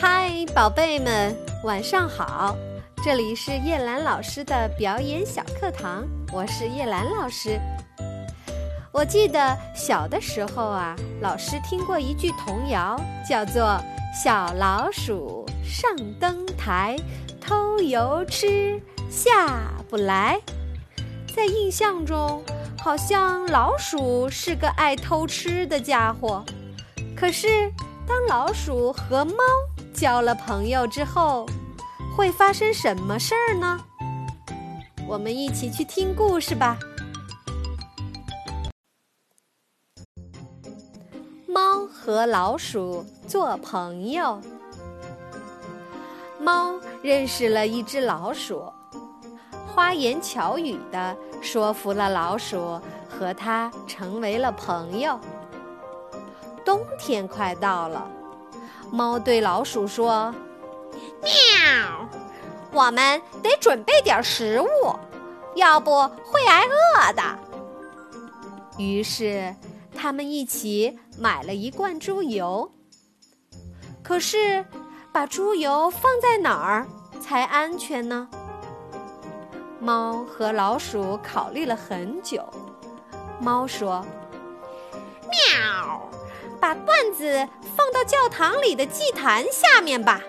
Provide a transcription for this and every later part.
嗨，宝贝们，晚上好！这里是叶兰老师的表演小课堂，我是叶兰老师。我记得小的时候啊，老师听过一句童谣，叫做《小老鼠上灯台，偷油吃下不来》。在印象中，好像老鼠是个爱偷吃的家伙。可是，当老鼠和猫交了朋友之后，会发生什么事儿呢？我们一起去听故事吧。猫和老鼠做朋友。猫认识了一只老鼠，花言巧语的说服了老鼠和它成为了朋友。冬天快到了，猫对老鼠说：“喵，我们得准备点食物，要不会挨饿的。”于是，他们一起买了一罐猪油。可是，把猪油放在哪儿才安全呢？猫和老鼠考虑了很久。猫说：“喵。”把罐子放到教堂里的祭坛下面吧，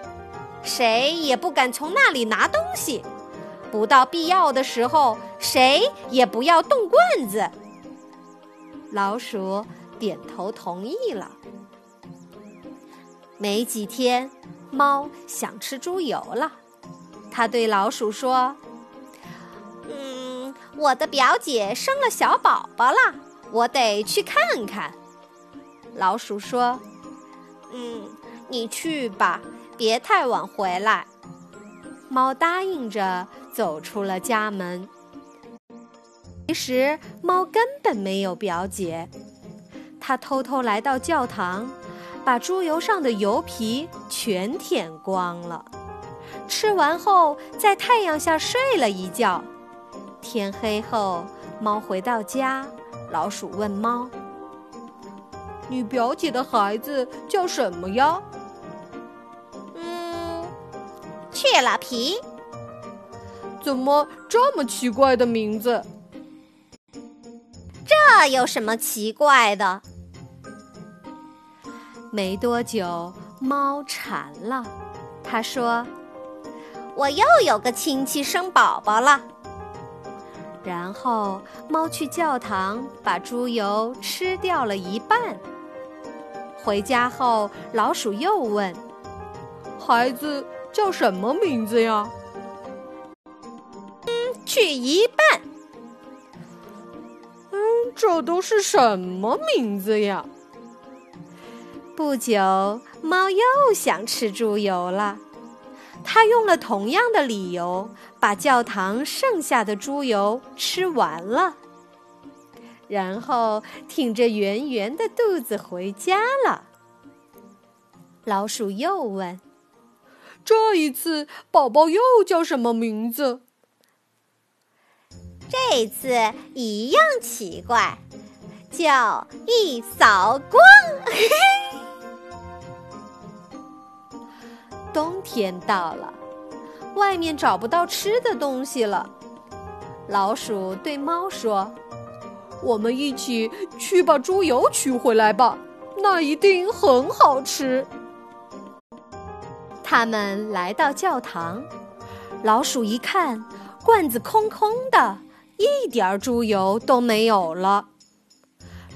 谁也不敢从那里拿东西。不到必要的时候，谁也不要动罐子。老鼠点头同意了。没几天，猫想吃猪油了，它对老鼠说：“嗯，我的表姐生了小宝宝了，我得去看看。”老鼠说：“嗯，你去吧，别太晚回来。”猫答应着走出了家门。其实猫根本没有表姐，它偷偷来到教堂，把猪油上的油皮全舔光了。吃完后，在太阳下睡了一觉。天黑后，猫回到家，老鼠问猫。你表姐的孩子叫什么呀？嗯，去了皮。怎么这么奇怪的名字？这有什么奇怪的？没多久，猫馋了，他说：“我又有个亲戚生宝宝了。”然后，猫去教堂把猪油吃掉了一半。回家后，老鼠又问：“孩子叫什么名字呀？”“嗯，取一半。”“嗯，这都是什么名字呀？”不久，猫又想吃猪油了，它用了同样的理由，把教堂剩下的猪油吃完了。然后挺着圆圆的肚子回家了。老鼠又问：“这一次宝宝又叫什么名字？”这次一样奇怪，叫一扫光。冬天到了，外面找不到吃的东西了。老鼠对猫说。我们一起去把猪油取回来吧，那一定很好吃。他们来到教堂，老鼠一看，罐子空空的，一点猪油都没有了。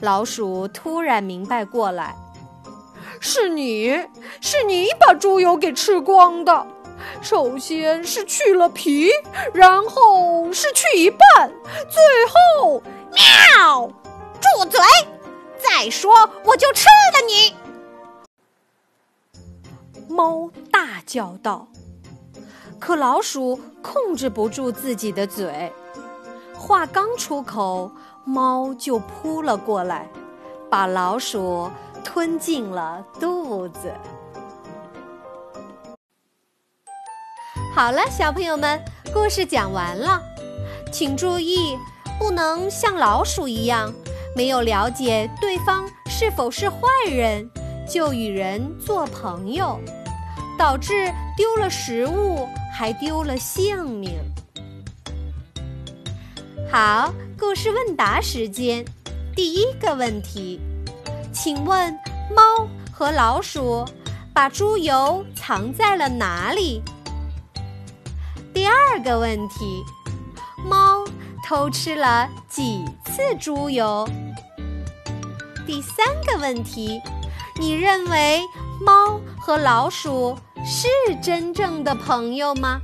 老鼠突然明白过来，是你是你把猪油给吃光的。首先是去了皮，然后是去一半，最后。喵！住嘴！再说我就吃了你！猫大叫道。可老鼠控制不住自己的嘴，话刚出口，猫就扑了过来，把老鼠吞进了肚子。好了，小朋友们，故事讲完了，请注意。不能像老鼠一样，没有了解对方是否是坏人，就与人做朋友。导致丢了食物，还丢了性命。好，故事问答时间，第一个问题，请问猫和老鼠把猪油藏在了哪里？第二个问题，猫偷吃了几次猪油？第三个问题，你认为猫和老鼠是真正的朋友吗？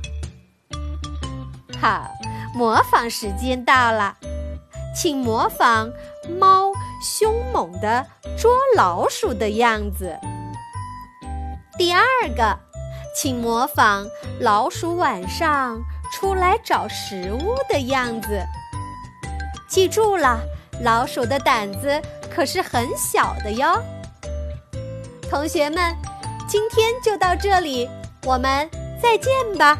好。模仿时间到了，请模仿猫凶猛的捉老鼠的样子。第二个，请模仿老鼠晚上出来找食物的样子。记住了，老鼠的胆子可是很小的哟。同学们，今天就到这里，我们再见吧。